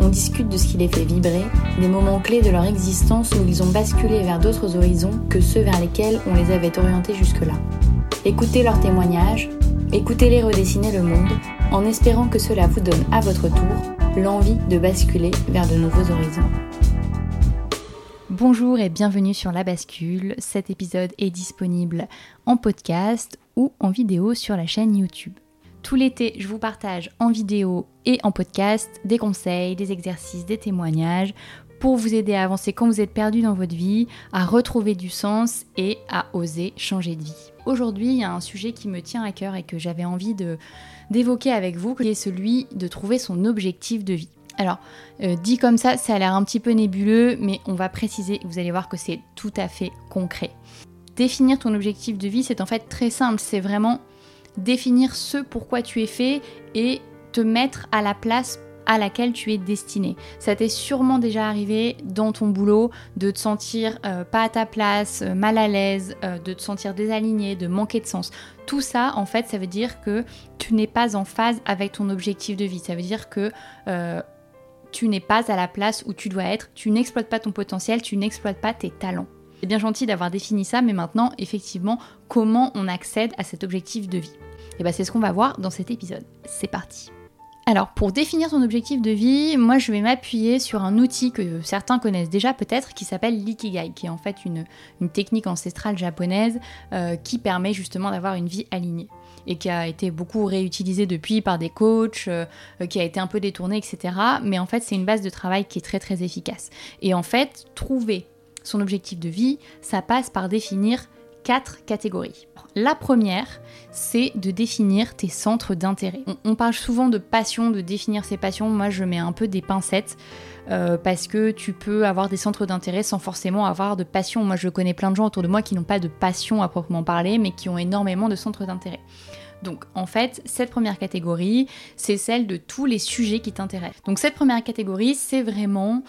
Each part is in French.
On discute de ce qui les fait vibrer, des moments clés de leur existence où ils ont basculé vers d'autres horizons que ceux vers lesquels on les avait orientés jusque-là. Écoutez leurs témoignages, écoutez-les redessiner le monde, en espérant que cela vous donne à votre tour l'envie de basculer vers de nouveaux horizons. Bonjour et bienvenue sur La Bascule. Cet épisode est disponible en podcast ou en vidéo sur la chaîne YouTube. Tout l'été, je vous partage en vidéo et en podcast des conseils, des exercices, des témoignages pour vous aider à avancer quand vous êtes perdu dans votre vie, à retrouver du sens et à oser changer de vie. Aujourd'hui, il y a un sujet qui me tient à cœur et que j'avais envie d'évoquer avec vous, qui est celui de trouver son objectif de vie. Alors, euh, dit comme ça, ça a l'air un petit peu nébuleux, mais on va préciser, vous allez voir que c'est tout à fait concret. Définir ton objectif de vie, c'est en fait très simple, c'est vraiment définir ce pourquoi tu es fait et te mettre à la place à laquelle tu es destiné. Ça t'est sûrement déjà arrivé dans ton boulot de te sentir euh, pas à ta place, euh, mal à l'aise, de te sentir désaligné, de manquer de sens. Tout ça, en fait, ça veut dire que tu n'es pas en phase avec ton objectif de vie. Ça veut dire que tu n'es pas à la place où tu dois être, tu n'exploites pas ton potentiel, tu n'exploites pas tes talents. C'est bien gentil d'avoir défini ça, mais maintenant, effectivement, comment on accède à cet objectif de vie? Et eh bien, c'est ce qu'on va voir dans cet épisode. C'est parti. Alors, pour définir ton objectif de vie, moi je vais m'appuyer sur un outil que certains connaissent déjà peut-être, qui s'appelle l'ikigai, qui est en fait une, technique ancestrale japonaise euh, qui permet justement d'avoir une vie alignée et qui a été beaucoup réutilisé depuis par des coachs, euh, qui a été un peu détourné, etc. Mais en fait, c'est une base de travail qui est très très efficace. Et en fait, trouver son objectif de vie, ça passe par définir quatre catégories. La première, c'est de définir tes centres d'intérêt. On, parle souvent de passion, de définir ses passions. Moi, je mets un peu des pincettes euh, parce que tu peux avoir des centres d'intérêt sans forcément avoir de passion. Moi, je connais plein de gens autour de moi qui n'ont pas de passion à proprement parler, mais qui ont énormément de centres d'intérêt. Donc en fait, cette première catégorie, c'est celle de tous les sujets qui t'intéressent. Donc cette première catégorie, c'est vraiment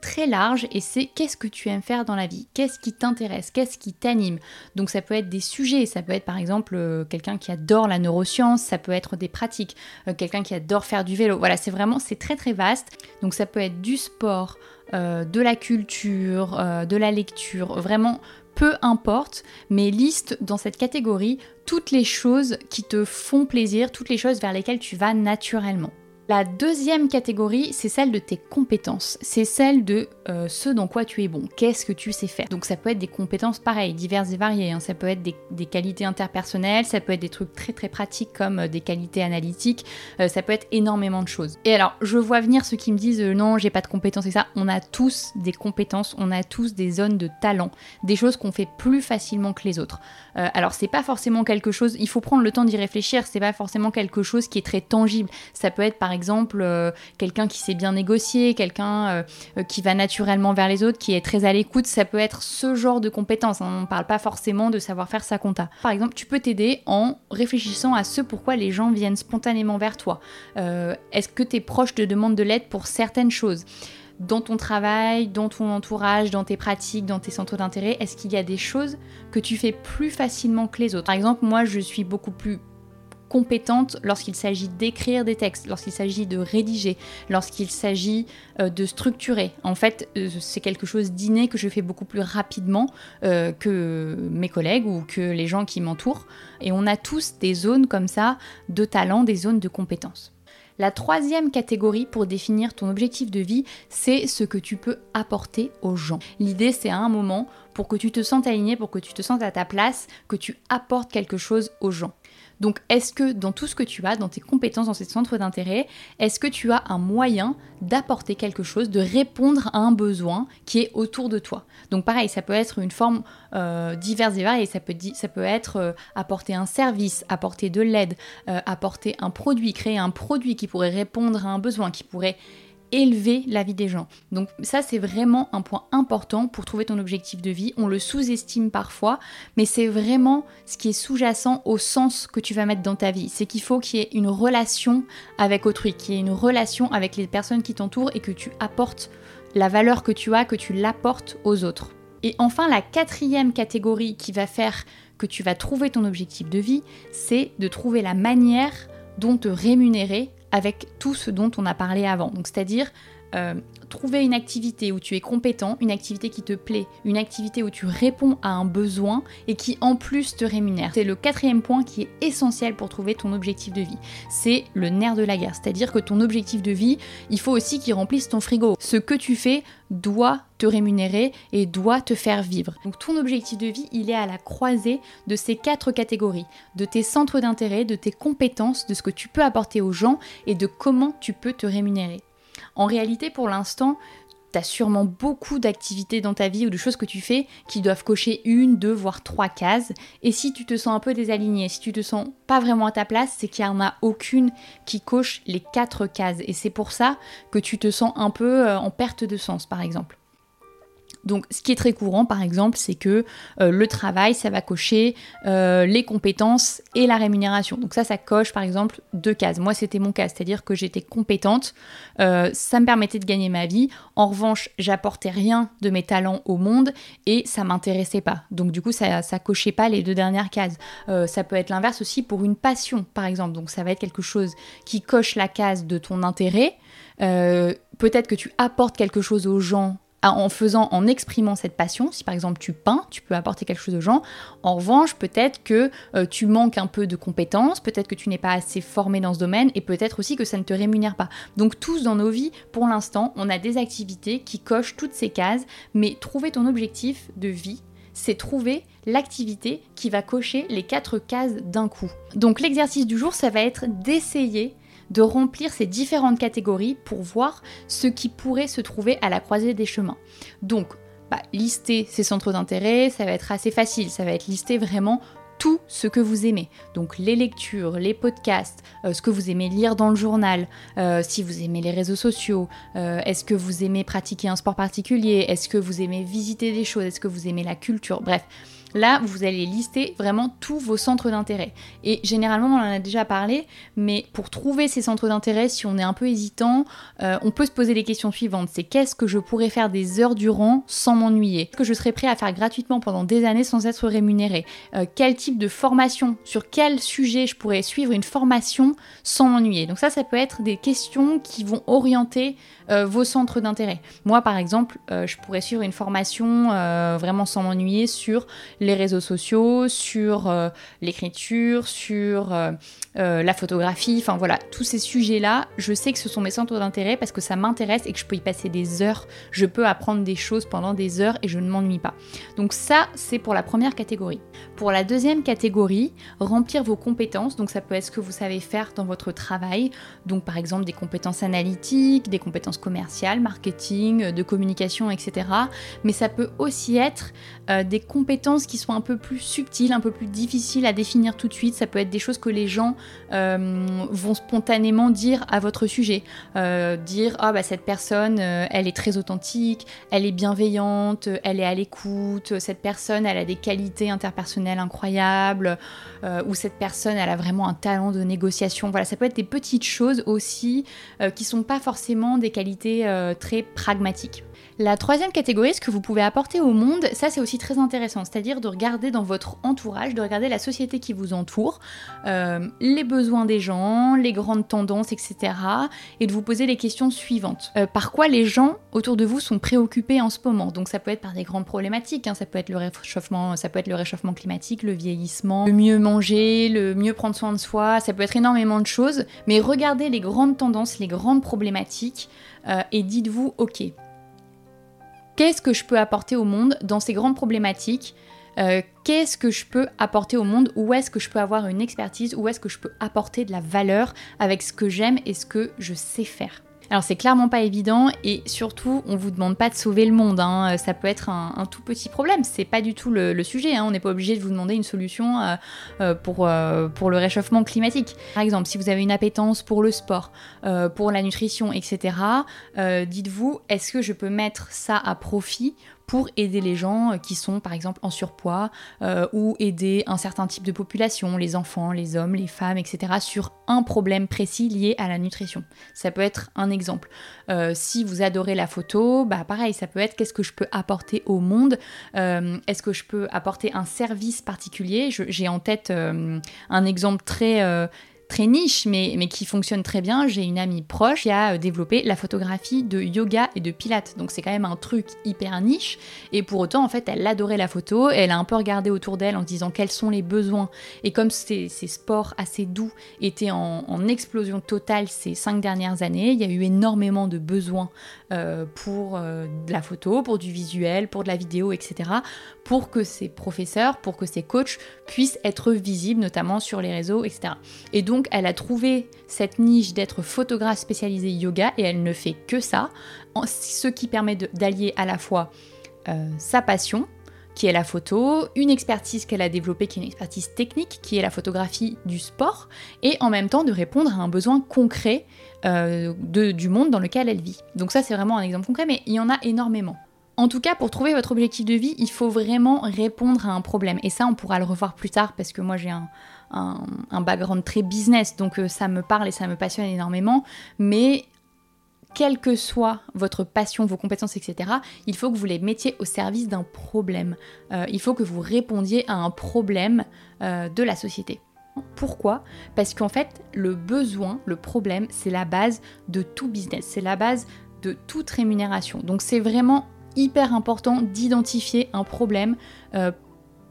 très large et c'est qu'est-ce que tu aimes faire dans la vie, qu'est-ce qui t'intéresse, qu'est-ce qui t'anime? Donc ça peut être des sujets, ça peut être par exemple euh, quelqu'un qui adore la neuroscience, ça peut être des pratiques, euh, quelqu'un qui adore faire du vélo. Voilà, c'est vraiment c'est très très vaste. Donc ça peut être du sport, euh, de la culture, de la lecture, vraiment peu importe, mais liste dans cette catégorie toutes les choses qui te font plaisir, toutes les choses vers lesquelles tu vas naturellement. La deuxième catégorie, c'est celle de tes compétences. C'est celle de euh, ce dans quoi tu es bon. Qu'est-ce que tu sais faire? Donc ça peut être des compétences pareilles, diverses et variées. Hein. Ça peut être des, qualités interpersonnelles, ça peut être des trucs très très pratiques comme euh, des qualités analytiques. Euh, ça peut être énormément de choses. Et alors, je vois venir ceux qui me disent non, j'ai pas de compétences et ça. On a tous des compétences, on a tous des zones de talent, des choses qu'on fait plus facilement que les autres. alors c'est pas forcément quelque chose. Il faut prendre le temps d'y réfléchir. C'est pas forcément quelque chose qui est très tangible. Ça peut être par exemple euh, quelqu'un qui sait bien négocier, quelqu'un euh, euh, qui va naturellement vers les autres, qui est très à l'écoute, ça peut être ce genre de compétences. Hein. On ne parle pas forcément de savoir faire sa compta. Par exemple, tu peux t'aider en réfléchissant à ce pourquoi les gens viennent spontanément vers toi. Est-ce que tes proches te demandent de l'aide pour certaines choses? Dans ton travail, dans ton entourage, dans tes pratiques, dans tes centres d'intérêt, est-ce qu'il y a des choses que tu fais plus facilement que les autres? Par exemple, moi, je suis beaucoup plus compétente lorsqu'il s'agit d'écrire des textes, lorsqu'il s'agit de rédiger, lorsqu'il s'agit euh, de structurer. En fait, euh, c'est quelque chose d'inné que je fais beaucoup plus rapidement euh, que mes collègues ou que les gens qui m'entourent. Et on a tous des zones comme ça de talent, des zones de compétences. La troisième catégorie pour définir ton objectif de vie, c'est ce que tu peux apporter aux gens. L'idée, c'est à un moment, pour que tu te sentes aligné, pour que tu te sentes à ta place, que tu apportes quelque chose aux gens. Donc est-ce que dans tout ce que tu as, dans tes compétences, dans ces centres d'intérêt, est-ce que tu as un moyen d'apporter quelque chose, de répondre à un besoin qui est autour de toi? Donc pareil, ça peut être une forme euh, diverse et variée, ça peut, ça peut être euh, apporter un service, apporter de l'aide, euh, apporter un produit, créer un produit qui pourrait répondre à un besoin, qui pourrait élever la vie des gens. Donc ça c'est vraiment un point important pour trouver ton objectif de vie. On le sous-estime parfois, mais c'est vraiment ce qui est sous-jacent au sens que tu vas mettre dans ta vie. C'est qu'il faut qu'il y ait une relation avec autrui, qu'il y ait une relation avec les personnes qui t'entourent et que tu apportes la valeur que tu as, que tu l'apportes aux autres. Et enfin, la quatrième catégorie qui va faire que tu vas trouver ton objectif de vie, c'est de trouver la manière dont te rémunérer avec tout ce dont on a parlé avant. Donc c'est-à-dire euh, trouver une activité où tu es compétent, une activité qui te plaît, une activité où tu réponds à un besoin et qui en plus te rémunère. C'est le quatrième point qui est essentiel pour trouver ton objectif de vie. C'est le nerf de la guerre, c'est-à-dire que ton objectif de vie, il faut aussi qu'il remplisse ton frigo. Ce que tu fais doit te rémunérer et doit te faire vivre. Donc ton objectif de vie, il est à la croisée de ces quatre catégories, de tes centres d'intérêt, de tes compétences, de ce que tu peux apporter aux gens et de comment tu peux te rémunérer. En réalité, pour l'instant, tu as sûrement beaucoup d'activités dans ta vie ou de choses que tu fais qui doivent cocher une, deux, voire trois cases. Et si tu te sens un peu désaligné, si tu te sens pas vraiment à ta place, c'est qu'il n'y en a aucune qui coche les quatre cases. Et c'est pour ça que tu te sens un peu euh, en perte de sens, par exemple. Donc, ce qui est très courant, par exemple, c'est que euh, le travail, ça va cocher euh, les compétences et la rémunération. Donc ça, ça coche, par exemple, deux cases. Moi, c'était mon cas, c'est-à-dire que j'étais compétente, euh, ça me permettait de gagner ma vie. En revanche, j'apportais rien de mes talents au monde et ça m'intéressait pas. Donc du coup, ça, ça cochait pas les deux dernières cases. ça peut être l'inverse aussi pour une passion, par exemple. Donc ça va être quelque chose qui coche la case de ton intérêt. Peut-être que tu apportes quelque chose aux gens en faisant, en exprimant cette passion. Si par exemple tu peins, tu peux apporter quelque chose aux gens. En revanche, peut-être que euh, tu manques un peu de compétences, peut-être que tu n'es pas assez formé dans ce domaine et peut-être aussi que ça ne te rémunère pas. Donc tous dans nos vies, pour l'instant, on a des activités qui cochent toutes ces cases, mais trouver ton objectif de vie, c'est trouver l'activité qui va cocher les quatre cases d'un coup. Donc l'exercice du jour, ça va être d'essayer de remplir ces différentes catégories pour voir ce qui pourrait se trouver à la croisée des chemins. Donc, bah, lister ces centres d'intérêt, ça va être assez facile, ça va être lister vraiment tout ce que vous aimez. Donc les lectures, les podcasts, euh, ce que vous aimez lire dans le journal, euh, si vous aimez les réseaux sociaux, euh, est-ce que vous aimez pratiquer un sport particulier, est-ce que vous aimez visiter des choses, est-ce que vous aimez la culture, bref. Là, vous allez lister vraiment tous vos centres d'intérêt. Et généralement, on en a déjà parlé, mais pour trouver ces centres d'intérêt, si on est un peu hésitant, euh, on peut se poser les questions suivantes. C'est qu'est-ce que je pourrais faire des heures durant sans m'ennuyer Qu'est-ce que je serais prêt à faire gratuitement pendant des années sans être rémunéré euh, Quel type de formation Sur quel sujet je pourrais suivre une formation sans m'ennuyer Donc ça, ça peut être des questions qui vont orienter euh, vos centres d'intérêt. Moi, par exemple, je pourrais suivre une formation vraiment sans m'ennuyer sur les réseaux sociaux, sur euh, l'écriture, sur euh, euh, la photographie, enfin voilà, tous ces sujets-là, je sais que ce sont mes centres d'intérêt parce que ça m'intéresse et que je peux y passer des heures, je peux apprendre des choses pendant des heures et je ne m'ennuie pas. Donc ça, c'est pour la première catégorie. Pour la deuxième catégorie, remplir vos compétences, donc ça peut être ce que vous savez faire dans votre travail, donc par exemple des compétences analytiques, des compétences commerciales, marketing, de communication, etc. Mais ça peut aussi être des compétences qui sont un peu plus subtiles, un peu plus difficiles à définir tout de suite. Ça peut être des choses que les gens euh, vont spontanément dire à votre sujet. Euh, dire ah bah cette personne, euh, elle est très authentique, elle est bienveillante, elle est à l'écoute. Cette personne, elle a des qualités interpersonnelles incroyables. ou cette personne, elle a vraiment un talent de négociation. Voilà, ça peut être des petites choses aussi qui sont pas forcément des qualités très pragmatiques. La troisième catégorie, ce que vous pouvez apporter au monde, ça c'est aussi très intéressant, c'est-à-dire de regarder dans votre entourage, de regarder la société qui vous entoure, euh, les besoins des gens, les grandes tendances, etc. Et de vous poser les questions suivantes. Euh, par quoi les gens autour de vous sont préoccupés en ce moment? Donc ça peut être par des grandes problématiques, hein. ça peut être le réchauffement, ça peut être le réchauffement climatique, le vieillissement, le mieux manger, le mieux prendre soin de soi, ça peut être énormément de choses. Mais regardez les grandes tendances, les grandes problématiques euh, et dites-vous, ok, qu'est-ce que je peux apporter au monde dans ces grandes problématiques euh, Qu'est-ce que je peux apporter au monde Où est-ce que je peux avoir une expertise Où est-ce que je peux apporter de la valeur avec ce que j'aime et ce que je sais faire Alors c'est clairement pas évident et surtout on vous demande pas de sauver le monde, hein. ça peut être un, tout petit problème, c'est pas du tout le, sujet, hein. on n'est pas obligé de vous demander une solution euh, euh, pour, euh, pour le réchauffement climatique. Par exemple, si vous avez une appétence pour le sport, pour la nutrition, etc., dites-vous est-ce que je peux mettre ça à profit pour aider les gens euh, qui sont par exemple en surpoids euh, ou aider un certain type de population, les enfants, les hommes, les femmes, etc., sur un problème précis lié à la nutrition. Ça peut être un exemple. Euh, si vous adorez la photo, bah pareil, ça peut être qu'est-ce que je peux apporter au monde? Est-ce que je peux apporter un service particulier? J'ai en tête un exemple très très niche, mais, mais qui fonctionne très bien. J'ai une amie proche qui a euh, développé la photographie de yoga et de pilates. Donc c'est quand même un truc hyper niche. Et pour autant, en fait, elle adorait la photo. Elle a un peu regardé autour d'elle en se disant quels sont les besoins. Et comme ces, sports assez doux étaient en, explosion totale ces cinq dernières années, il y a eu énormément de besoins euh, pour euh, de la photo, pour du visuel, pour de la vidéo, etc. Pour que ces professeurs, pour que ces coachs puissent être visibles, notamment sur les réseaux, etc. Et donc, elle a trouvé cette niche d'être photographe spécialisée yoga et elle ne fait que ça, ce qui permet d'allier à la fois euh, sa passion, qui est la photo, une expertise qu'elle a développée qui est une expertise technique, qui est la photographie du sport, et en même temps de répondre à un besoin concret euh, du monde dans lequel elle vit. Donc ça c'est vraiment un exemple concret, mais il y en a énormément. En tout cas, pour trouver votre objectif de vie, il faut vraiment répondre à un problème. Et ça, on pourra le revoir plus tard parce que moi j'ai un, un, background très business, donc euh, ça me parle et ça me passionne énormément, mais quelle que soit votre passion, vos compétences, etc., il faut que vous les mettiez au service d'un problème. Euh, il faut que vous répondiez à un problème euh, de la société. Pourquoi? Parce qu'en fait, le besoin, le problème, c'est la base de tout business, c'est la base de toute rémunération. Donc c'est vraiment hyper important d'identifier un problème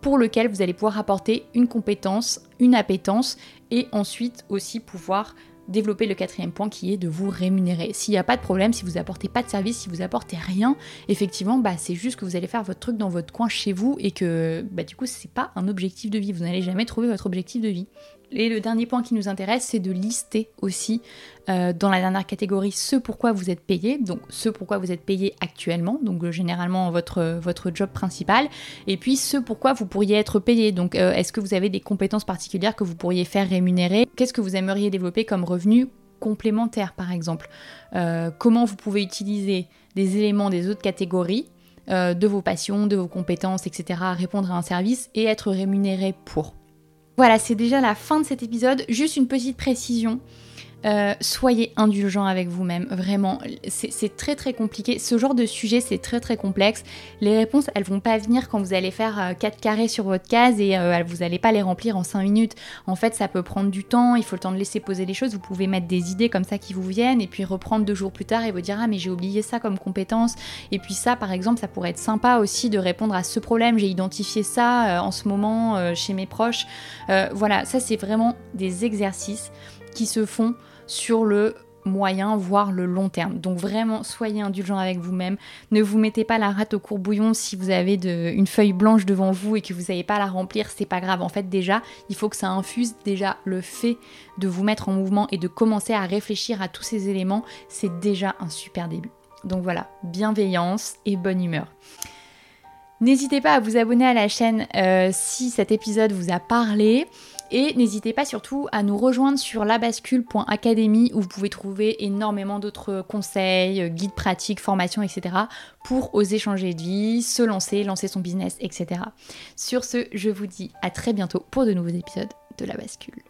pour lequel vous allez pouvoir apporter une compétence, une appétence et ensuite aussi pouvoir développer le quatrième point qui est de vous rémunérer. S'il n'y a pas de problème, si vous apportez pas de service, si vous apportez rien, effectivement, bah, c'est juste que vous allez faire votre truc dans votre coin chez vous et que bah, du coup, c'est pas un objectif de vie. Vous n'allez jamais trouver votre objectif de vie. Et le dernier point qui nous intéresse, c'est de lister aussi euh, dans la dernière catégorie ce pourquoi vous êtes payé, donc ce pourquoi vous êtes payé actuellement, donc euh, généralement votre, votre job principal, et puis ce pourquoi vous pourriez être payé, donc euh, est-ce que vous avez des compétences particulières que vous pourriez faire rémunérer, qu'est-ce que vous aimeriez développer comme revenu complémentaire par exemple, comment vous pouvez utiliser des éléments des autres catégories de vos passions, de vos compétences, etc., à répondre à un service et être rémunéré pour? Voilà, c'est déjà la fin de cet épisode. Juste une petite précision. Euh, soyez indulgent avec vous-même, vraiment. C'est très très compliqué. Ce genre de sujet, c'est très très complexe. Les réponses, elles vont pas venir quand vous allez faire 4 euh, carrés sur votre case et euh, vous n'allez pas les remplir en 5 minutes. En fait, ça peut prendre du temps, il faut le temps de laisser poser les choses. Vous pouvez mettre des idées comme ça qui vous viennent et puis reprendre deux jours plus tard et vous dire Ah, mais j'ai oublié ça comme compétence. Et puis, ça, par exemple, ça pourrait être sympa aussi de répondre à ce problème. J'ai identifié ça en ce moment chez mes proches. voilà, ça, c'est vraiment des exercices qui se font sur le moyen, voire le long terme. Donc vraiment, soyez indulgent avec vous-même. Ne vous mettez pas la rate au courbouillon si vous avez une feuille blanche devant vous et que vous n'avez pas à la remplir, c'est pas grave. En fait, déjà, il faut que ça infuse déjà le fait de vous mettre en mouvement et de commencer à réfléchir à tous ces éléments. C'est déjà un super début. Donc voilà, bienveillance et bonne humeur. N'hésitez pas à vous abonner à la chaîne euh, si cet épisode vous a parlé. Et n'hésitez pas surtout à nous rejoindre sur labascule.academy où vous pouvez trouver énormément d'autres conseils, guides pratiques, formations, etc. pour oser changer de vie, se lancer, lancer son business, etc. Sur ce, je vous dis à très bientôt pour de nouveaux épisodes de La Bascule.